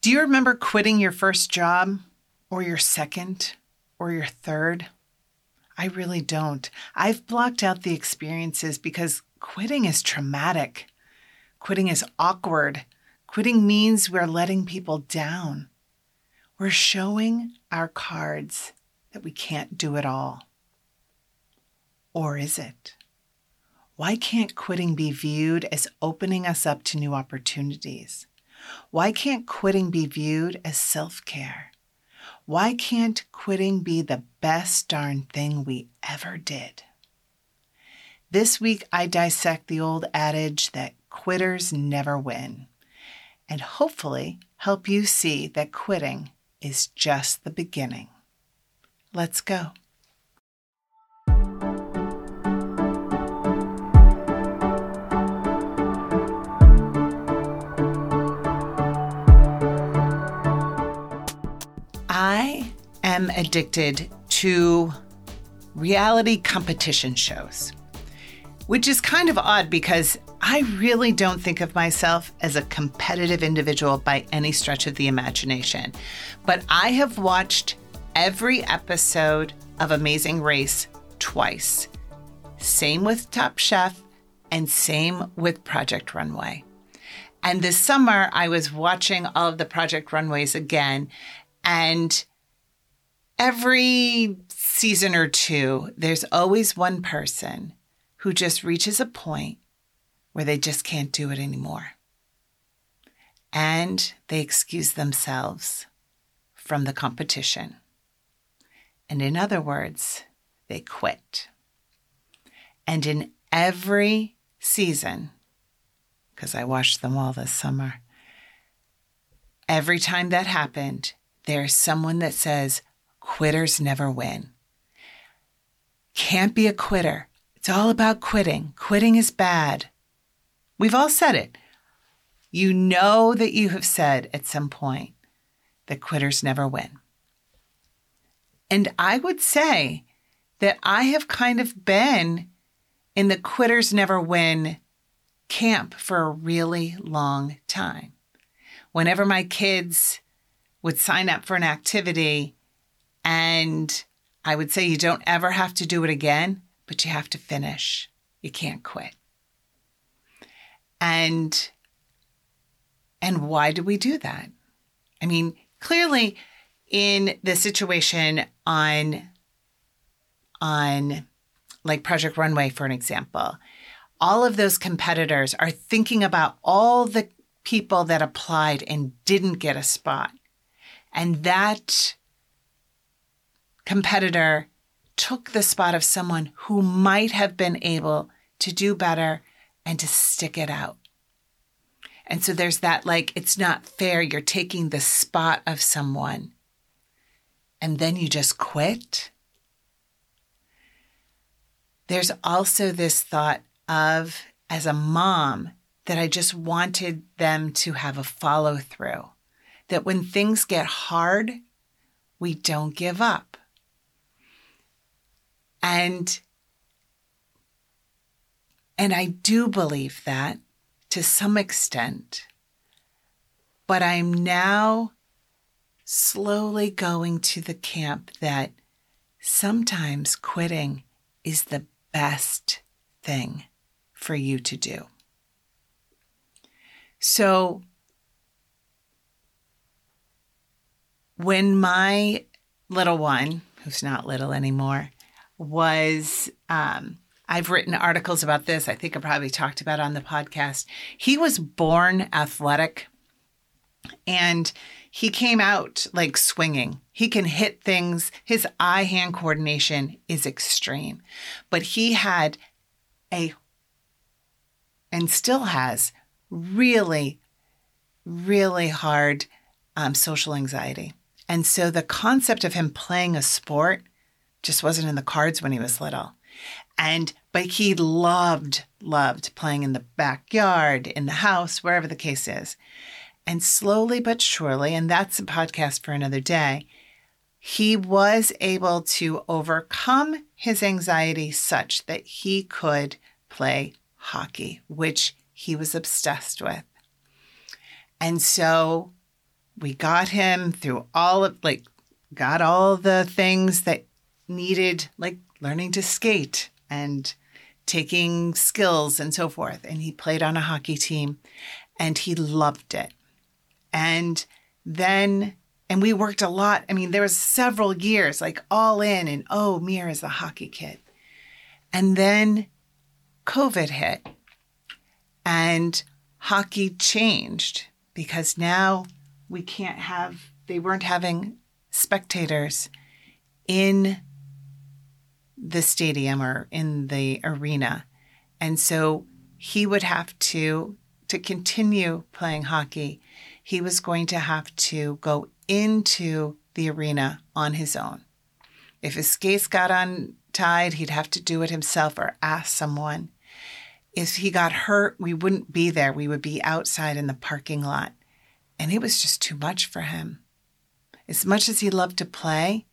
Do you remember quitting your first job or your second or your third? I really don't. I've blocked out the experiences because quitting is traumatic. Quitting is awkward. Quitting means we're letting people down. We're showing our cards that we can't do it all. Or is it? Why can't quitting be viewed as opening us up to new opportunities? Why can't quitting be viewed as self care? Why can't quitting be the best darn thing we ever did? This week, I dissect the old adage that quitters never win, and hopefully help you see that quitting is just the beginning. Let's go. Am addicted to reality competition shows, which is kind of odd because I really don't think of myself as a competitive individual by any stretch of the imagination. But I have watched every episode of Amazing Race twice. Same with Top Chef and same with Project Runway. And this summer, I was watching all of the Project Runways again. And every season or two, there's always one person who just reaches a point where they just can't do it anymore. And they excuse themselves from the competition. And in other words, they quit. And in every season, because I watched them all this summer, every time that happened, there's someone that says, quitters never win. Can't be a quitter. It's all about quitting. Quitting is bad. We've all said it. You know that you have said at some point that quitters never win. And I would say that I have kind of been in the quitters never win camp for a really long time. Whenever my kids would sign up for an activity and I would say, you don't ever have to do it again, but you have to finish. You can't quit. And and why do we do that? I mean, clearly in the situation on on like Project Runway for an example, all of those competitors are thinking about all the people that applied and didn't get a spot. And that competitor took the spot of someone who might have been able to do better and to stick it out. And so there's that like, it's not fair. You're taking the spot of someone and then you just quit. There's also this thought of, as a mom, that I just wanted them to have a follow through. That when things get hard, we don't give up. And and I do believe that to some extent. But I'm now slowly going to the camp that sometimes quitting is the best thing for you to do. So, when my little one, who's not little anymore, was um, I've written articles about this. I think I probably talked about on the podcast. He was born athletic and he came out like swinging. He can hit things. His eye hand coordination is extreme. But he had a, and still has, really, really hard um, social anxiety. And so the concept of him playing a sport just wasn't in the cards when he was little. And but he loved loved playing in the backyard, in the house, wherever the case is. And slowly but surely, and that's a podcast for another day, he was able to overcome his anxiety such that he could play hockey, which he was obsessed with. And so we got him through all of like got all the things that needed like learning to skate and taking skills and so forth. And he played on a hockey team and he loved it. And then and we worked a lot. I mean there was several years like all in and oh mir is a hockey kid. And then covid hit and hockey changed because now we can't have they weren't having spectators in the stadium or in the arena. And so he would have to to continue playing hockey, he was going to have to go into the arena on his own. If his skates got untied, he'd have to do it himself or ask someone. If he got hurt, we wouldn't be there. We would be outside in the parking lot. And it was just too much for him. As much as he loved to play,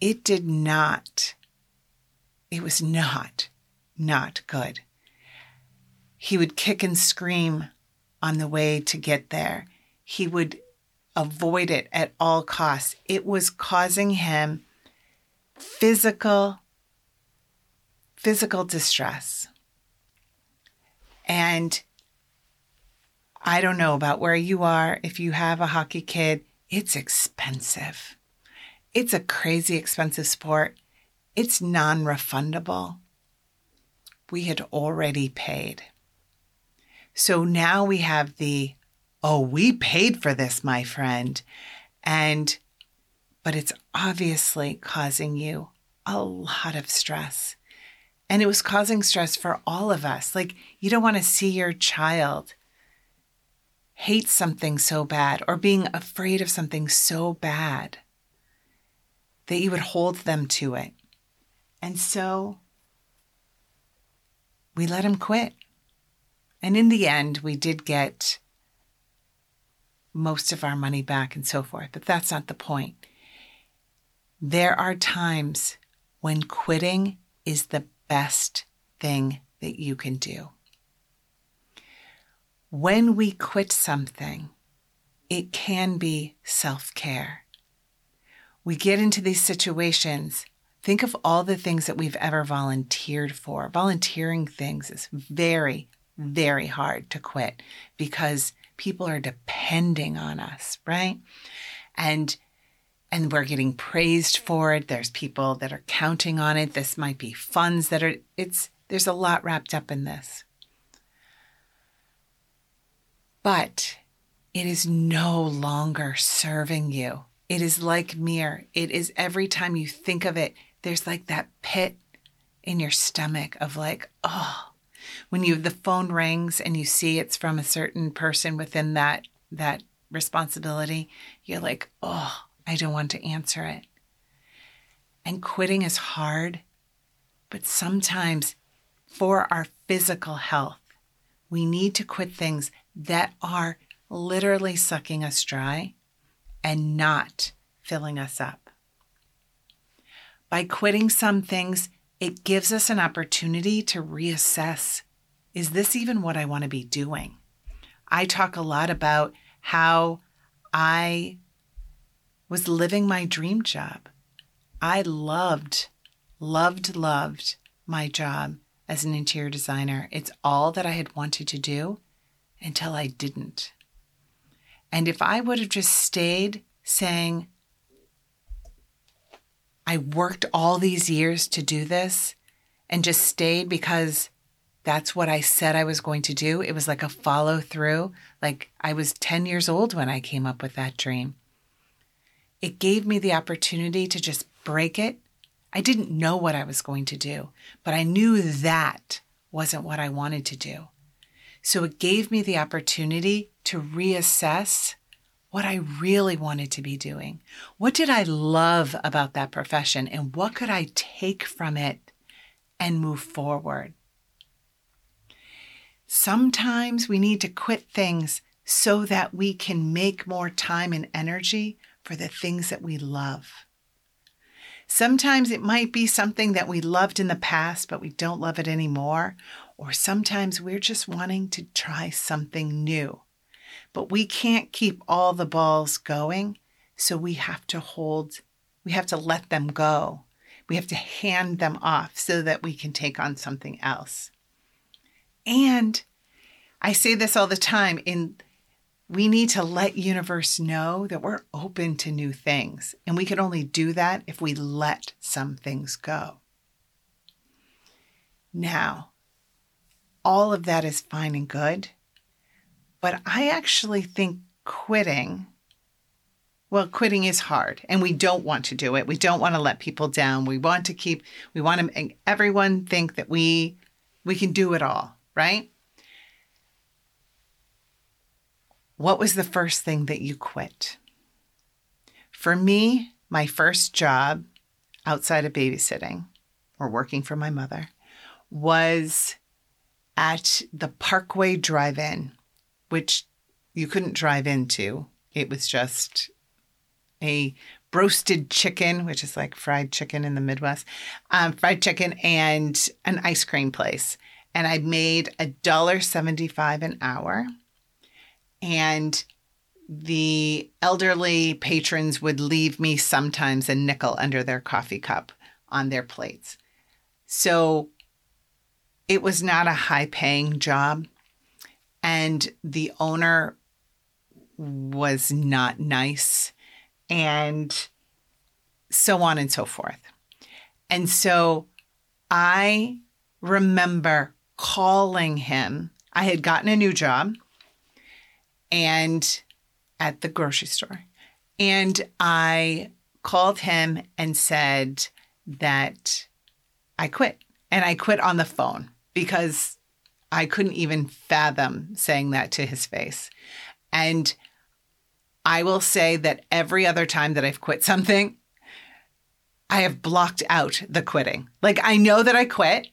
it did not, it was not, not good. He would kick and scream on the way to get there. He would avoid it at all costs. It was causing him physical physical distress. And I don't know about where you are. If you have a hockey kid, it's expensive. It's a crazy expensive sport. It's non refundable. We had already paid. So now we have the, oh, we paid for this, my friend. And, but it's obviously causing you a lot of stress. And it was causing stress for all of us. Like, you don't want to see your child hate something so bad or being afraid of something so bad that you would hold them to it. And so we let him quit. And in the end, we did get most of our money back and so forth, but that's not the point. There are times when quitting is the best thing that you can do. When we quit something, it can be self care. We get into these situations. Think of all the things that we've ever volunteered for. Volunteering things is very, very hard to quit because people are depending on us, right? And and we're getting praised for it. There's people that are counting on it. This might be funds that are it's there's a lot wrapped up in this. but it is no longer serving you. It is like Mir. It is every time you think of it, there's like that pit in your stomach of like, oh, when you the phone rings and you see it's from a certain person within that that responsibility, you're like, oh, I don't want to answer it. And quitting is hard, but sometimes for our physical health, we need to quit things that are literally sucking us dry and not filling us up. By quitting some things, it gives us an opportunity to reassess is this even what I want to be doing? I talk a lot about how I was living my dream job. I loved, loved, loved my job as an interior designer. It's all that I had wanted to do until I didn't. And if I would have just stayed saying, I worked all these years to do this and just stayed because that's what I said I was going to do, it was like a follow through. Like I was 10 years old when I came up with that dream. It gave me the opportunity to just break it. I didn't know what I was going to do, but I knew that wasn't what I wanted to do. So it gave me the opportunity to reassess what I really wanted to be doing. What did I love about that profession and what could I take from it and move forward? Sometimes we need to quit things so that we can make more time and energy for the things that we love. Sometimes it might be something that we loved in the past, but we don't love it anymore. Or sometimes we're just wanting to try something new. But we can't keep all the balls going. So we have to hold, we have to let them go. We have to hand them off so that we can take on something else. And I say this all the time in we need to let universe know that we're open to new things and we can only do that if we let some things go. Now, all of that is fine and good, but I actually think quitting well, quitting is hard and we don't want to do it. We don't want to let people down. We want to keep we want to make everyone think that we we can do it all, right? What was the first thing that you quit? For me, my first job outside of babysitting or working for my mother was at the Parkway Drive In, which you couldn't drive into. It was just a roasted chicken, which is like fried chicken in the Midwest, um, fried chicken, and an ice cream place. And I made a dollar seventy-five an hour, and the elderly patrons would leave me sometimes a nickel under their coffee cup on their plates. So it was not a high-paying job, and the owner was not nice and so on and so forth. And so I remember calling him. I had gotten a new job and at the grocery store. And I called him and said that I quit. And I quit on the phone because I couldn't even fathom saying that to his face. And I will say that every other time that I've quit something, I have blocked out the quitting. Like I know that I quit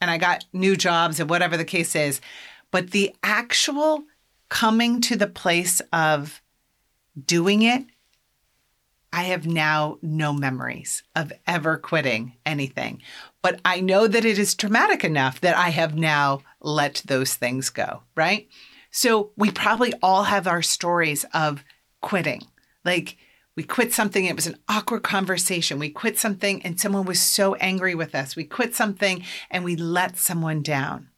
and I got new jobs and whatever the case is, but the actual coming to the place of doing it, I have now no memories of ever quitting anything. But I know that it is traumatic enough that I have now let those things go, right? So we probably all have our stories of quitting. Like we quit something, it was an awkward conversation. We quit something and someone was so angry with us. We quit something and we let someone down.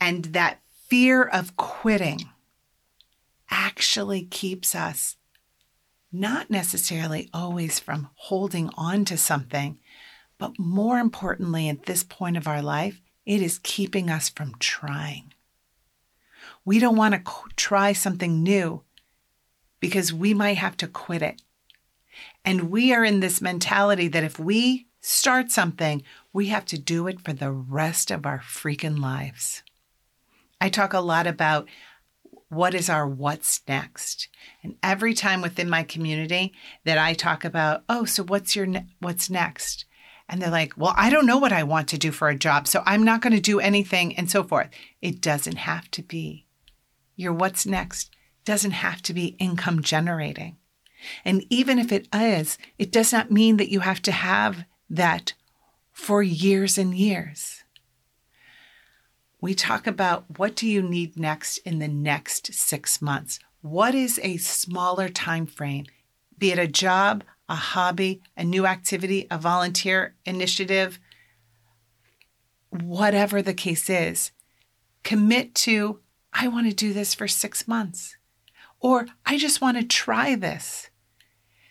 And that fear of quitting actually keeps us not necessarily always from holding on to something, but more importantly, at this point of our life, it is keeping us from trying. We don't want to try something new because we might have to quit it. And we are in this mentality that if we start something, we have to do it for the rest of our freaking lives. I talk a lot about what is our what's next. And every time within my community that I talk about, oh, so what's your ne- what's next? And they're like, well, I don't know what I want to do for a job, so I'm not going to do anything and so forth. It doesn't have to be. Your what's next doesn't have to be income generating. And even if it is, it does not mean that you have to have that for years and years. We talk about what do you need next in the next 6 months? What is a smaller time frame? Be it a job, a hobby, a new activity, a volunteer initiative, whatever the case is. Commit to I want to do this for 6 months. Or I just want to try this.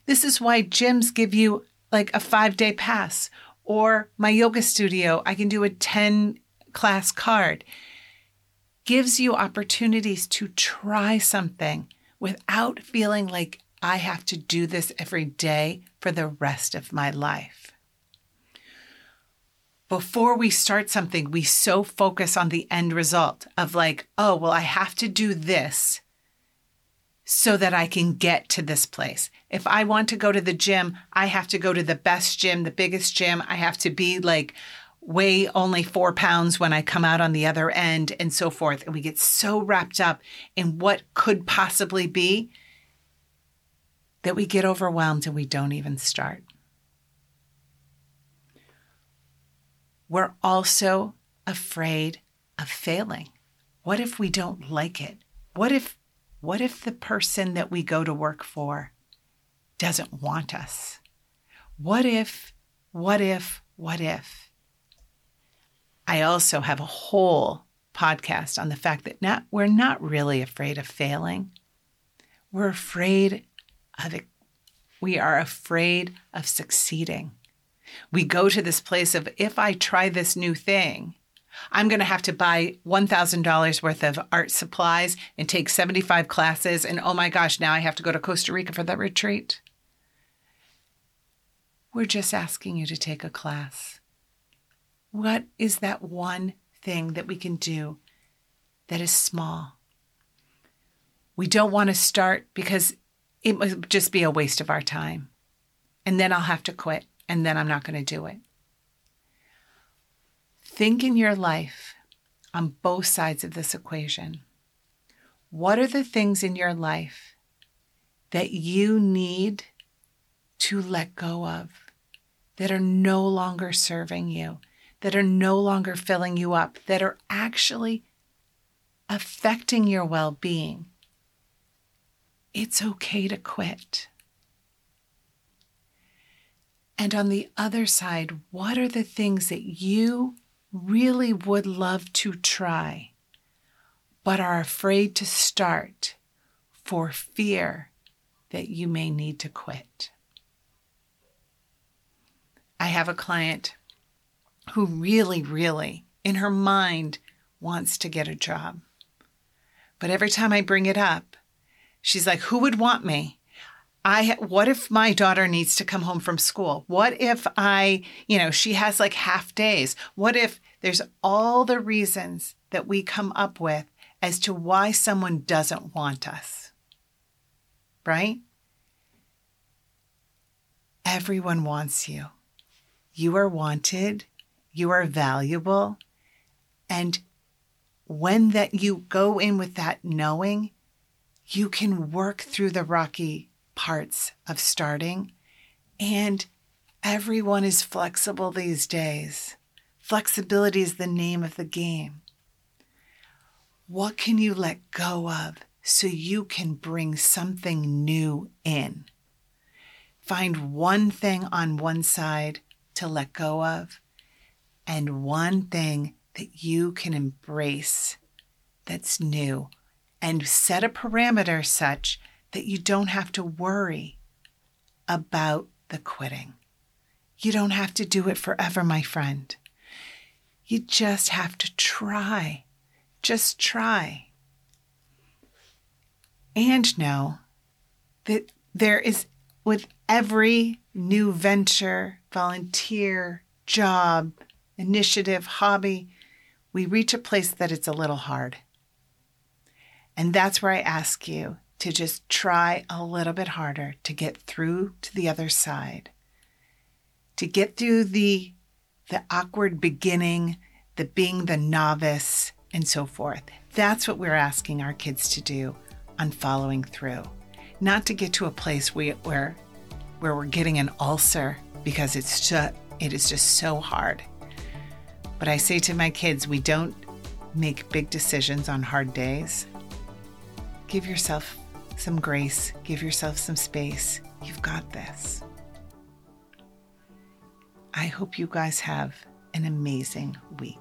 This is why gyms give you like a five day pass, or my yoga studio, I can do a 10 class card. Gives you opportunities to try something without feeling like I have to do this every day for the rest of my life. Before we start something, we so focus on the end result of like, oh, well, I have to do this so that I can get to this place. If I want to go to the gym, I have to go to the best gym, the biggest gym. I have to be like, weigh only four pounds when I come out on the other end, and so forth. And we get so wrapped up in what could possibly be that we get overwhelmed and we don't even start. We're also afraid of failing. What if we don't like it? What if What if the person that we go to work for doesn't want us? What if, what if, what if? I also have a whole podcast on the fact that not, we're not really afraid of failing. We're afraid of. We are afraid of succeeding. We go to this place of if I try this new thing, I'm going to have to buy $1,000 worth of art supplies and take 75 classes. And oh my gosh, now I have to go to Costa Rica for that retreat. We're just asking you to take a class. What is that one thing that we can do that is small? We don't want to start because it would just be a waste of our time. And then I'll have to quit, and then I'm not going to do it. Think in your life on both sides of this equation. What are the things in your life that you need to let go of, that are no longer serving you, that are no longer filling you up, that are actually affecting your well being? It's okay to quit. And on the other side, what are the things that you really would love to try, but are afraid to start for fear that you may need to quit. I have a client who really, really, in her mind, wants to get a job. But every time I bring it up, she's like, Who would want me? I what if my daughter needs to come home from school? What if I, you know, she has like half days? What if there's all the reasons that we come up with as to why someone doesn't want us? Right? Everyone wants you. You are wanted, you are valuable, and when that you go in with that knowing, you can work through the rocky parts of starting. And everyone is flexible these days. Flexibility is the name of the game. What can you let go of so you can bring something new in? Find one thing on one side to let go of and one thing that you can embrace that's new and set a parameter such that you don't have to worry about the quitting. You don't have to do it forever, my friend. You just have to try. Just try. And know that there is, with every new venture, volunteer, job, initiative, hobby, we reach a place that it's a little hard. And that's where I ask you to just try a little bit harder to get through to the other side, to get through the, the awkward beginning, the being the novice, and so forth. That's what we're asking our kids to do on following through, not to get to a place where, where, where we're getting an ulcer because it's just, it is just so hard. But I say to my kids, we don't make big decisions on hard days. Give yourself some grace, give yourself some space. You've got this. I hope you guys have an amazing week.